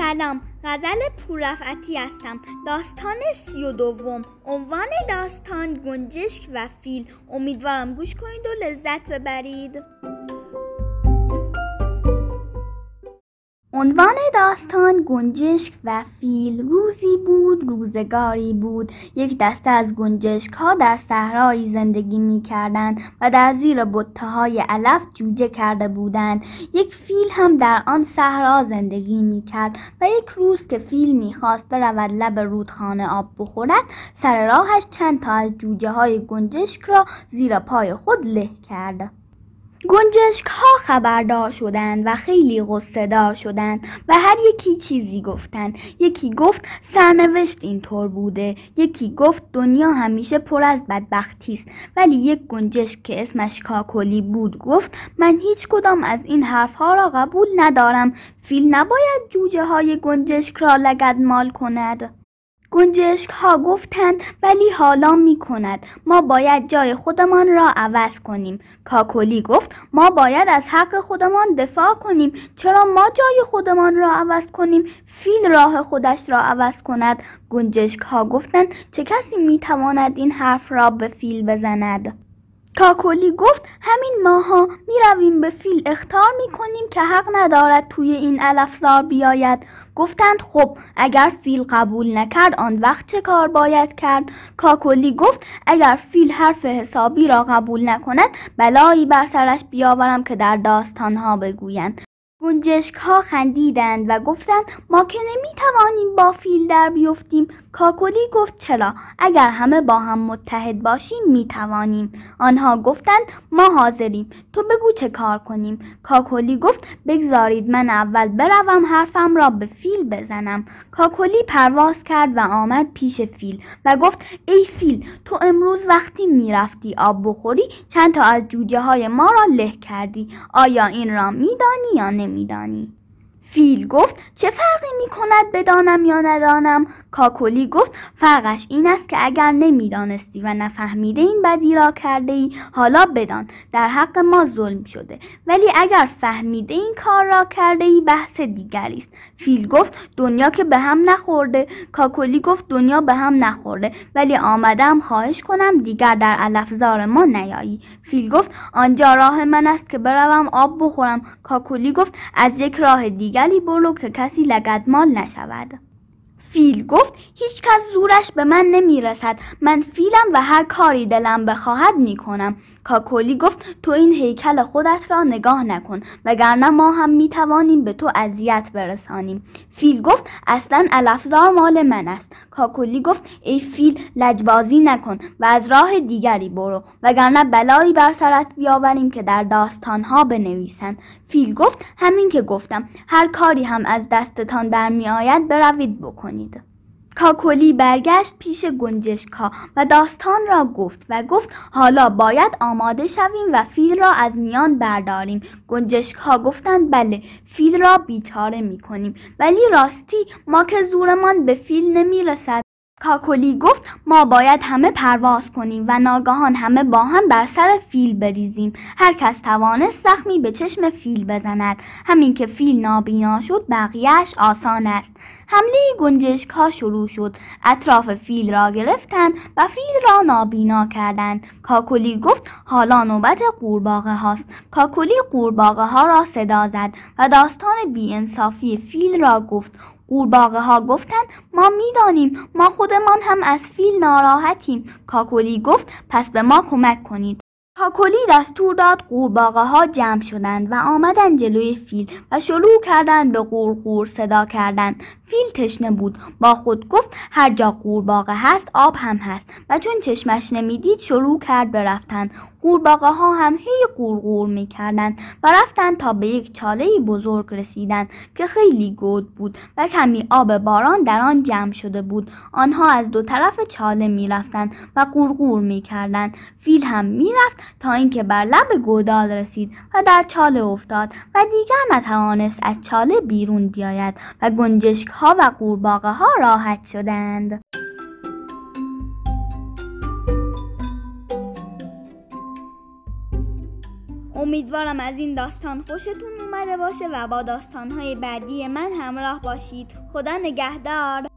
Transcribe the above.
سلام. غزل پوررفعتی هستم. داستان سی و دوم. عنوان داستان گنجشک و فیل. امیدوارم گوش کنید و لذت ببرید. عنوان داستان گنجشک و فیل روزی بود روزگاری بود. یک دسته از گنجشک ها در صحرایی زندگی می کردند و در زیر بطه های علف جوجه کرده بودند. یک فیل هم در آن صحرا زندگی می کرد و یک روز که فیل می خواست برود لب رودخانه آب بخورد سر راهش چند تا از جوجه های گنجشک را زیر پای خود له کرد. گنجشک ها خبردار شدند و خیلی غصه شدند و هر یکی چیزی گفتند. یکی گفت سرنوشت اینطور بوده. یکی گفت دنیا همیشه پر از بدبختی است. ولی یک گنجشک که اسمش کاکلی بود گفت من هیچ کدام از این حرف ها را قبول ندارم. فیل نباید جوجه های گنجشک را لگد مال کند. گنجشک ها گفتند ولی حالا می کند ما باید جای خودمان را عوض کنیم. کاکولی گفت ما باید از حق خودمان دفاع کنیم. چرا ما جای خودمان را عوض کنیم؟ فیل راه خودش را عوض کند. گنجشک ها گفتند چه کسی می تواند این حرف را به فیل بزند؟ کاکولی گفت همین ماها می رویم به فیل اختار می کنیم که حق ندارد توی این علفزار بیاید. گفتند خب اگر فیل قبول نکرد آن وقت چه کار باید کرد؟ کاکولی گفت اگر فیل حرف حسابی را قبول نکند بلایی بر سرش بیاورم که در داستانها بگویند. گنجشک ها خندیدند و گفتند ما که نمی توانیم با فیل در بیفتیم. کاکولی گفت چرا؟ اگر همه با هم متحد باشیم می توانیم آنها گفتند ما حاضریم. تو بگو چه کار کنیم. کاکولی گفت بگذارید من اول بروم حرفم را به فیل بزنم. کاکولی پرواز کرد و آمد پیش فیل و گفت ای فیل تو امروز وقتی می‌رفتی آب بخوری چند تا از جوجه های ما را له کردی. آیا این را میدانی یا Midani. فیل گفت چه فرقی می کند بدانم یا ندانم؟ کاکولی گفت فرقش این است که اگر نمی‌دانستی و نفهمیده این بدی را کرده ای حالا بدان در حق ما ظلم شده. ولی اگر فهمیده این کار را کرده ای بحث دیگری است. فیل گفت دنیا که به هم نخورده. کاکولی گفت دنیا به هم نخورده. ولی آمدم خواهش کنم دیگر در علفزار ما نیایی. فیل گفت آنجا راه من است که بروم آب بخورم. کاکولی گفت از یک راه دیگری برو که کسی لگدمال نشود. فیل گفت هیچ کس زورش به من نمی رسد من فیلم و هر کاری دلم بخواهد می کنم کاکولی گفت تو این هیکل خودت را نگاه نکن وگرنه ما هم می توانیم به تو اذیت برسانیم. فیل گفت اصلا الافزار مال من است. کاکولی گفت ای فیل لجبازی نکن و از راه دیگری برو وگرنه بلایی بر سرت بیاوریم که در داستانها بنویسند فیل گفت همین که گفتم هر کاری هم از دستتان برمی آید بروید بکنید. کاکولی برگشت پیش گنجشکا و داستان را گفت و گفت حالا باید آماده شویم و فیل را از میان برداریم. گنجشکا گفتند بله فیل را بیچاره می کنیم ولی راستی ما که زورمان به فیل نمی رسد کاکولی گفت ما باید همه پرواز کنیم و ناگهان همه با هم بر سر فیل بریزیم. هر کس توانست زخمی به چشم فیل بزند. همین که فیل نابینا شد بقیهش آسان است. حمله گنجشک ها شروع شد. اطراف فیل را گرفتند و فیل را نابینا کردند. کاکولی گفت حالا نوبت قورباغه هاست. کاکولی قورباغه ها را صدا زد و داستان بیانصافی فیل را گفت. قورباغه ها گفتند ما می‌دانیم ما خودمان هم از فیل ناراحتیم. کاکولی گفت پس به ما کمک کنید. کاکولی دستور داد قورباغه ها جمع شدند و آمدند جلوی فیل و شروع کردند به قورقور صدا کردند فیل تشنه بود. با خود گفت هر جا قورباغه هست آب هم هست. و چون چشمش نمی‌دید شروع کرد برفتن قورباغه ها هم هی قورقور می‌کردند و رفتند تا به یک چاله بزرگ رسیدند که خیلی گود بود و کمی آب باران در آن جمع شده بود. آنها از دو طرف چاله می‌رفتند و قورقور می‌کردند. فیل هم می‌رفت تا اینکه بر لب گودال رسید و در چاله افتاد و دیگر نتوانست از چاله بیرون بیاید و گنجشک ها و قورباغه ها راحت شدند. امیدوارم از این داستان خوشتون اومده باشه و با داستانهای بعدی من همراه باشید خدا نگهدار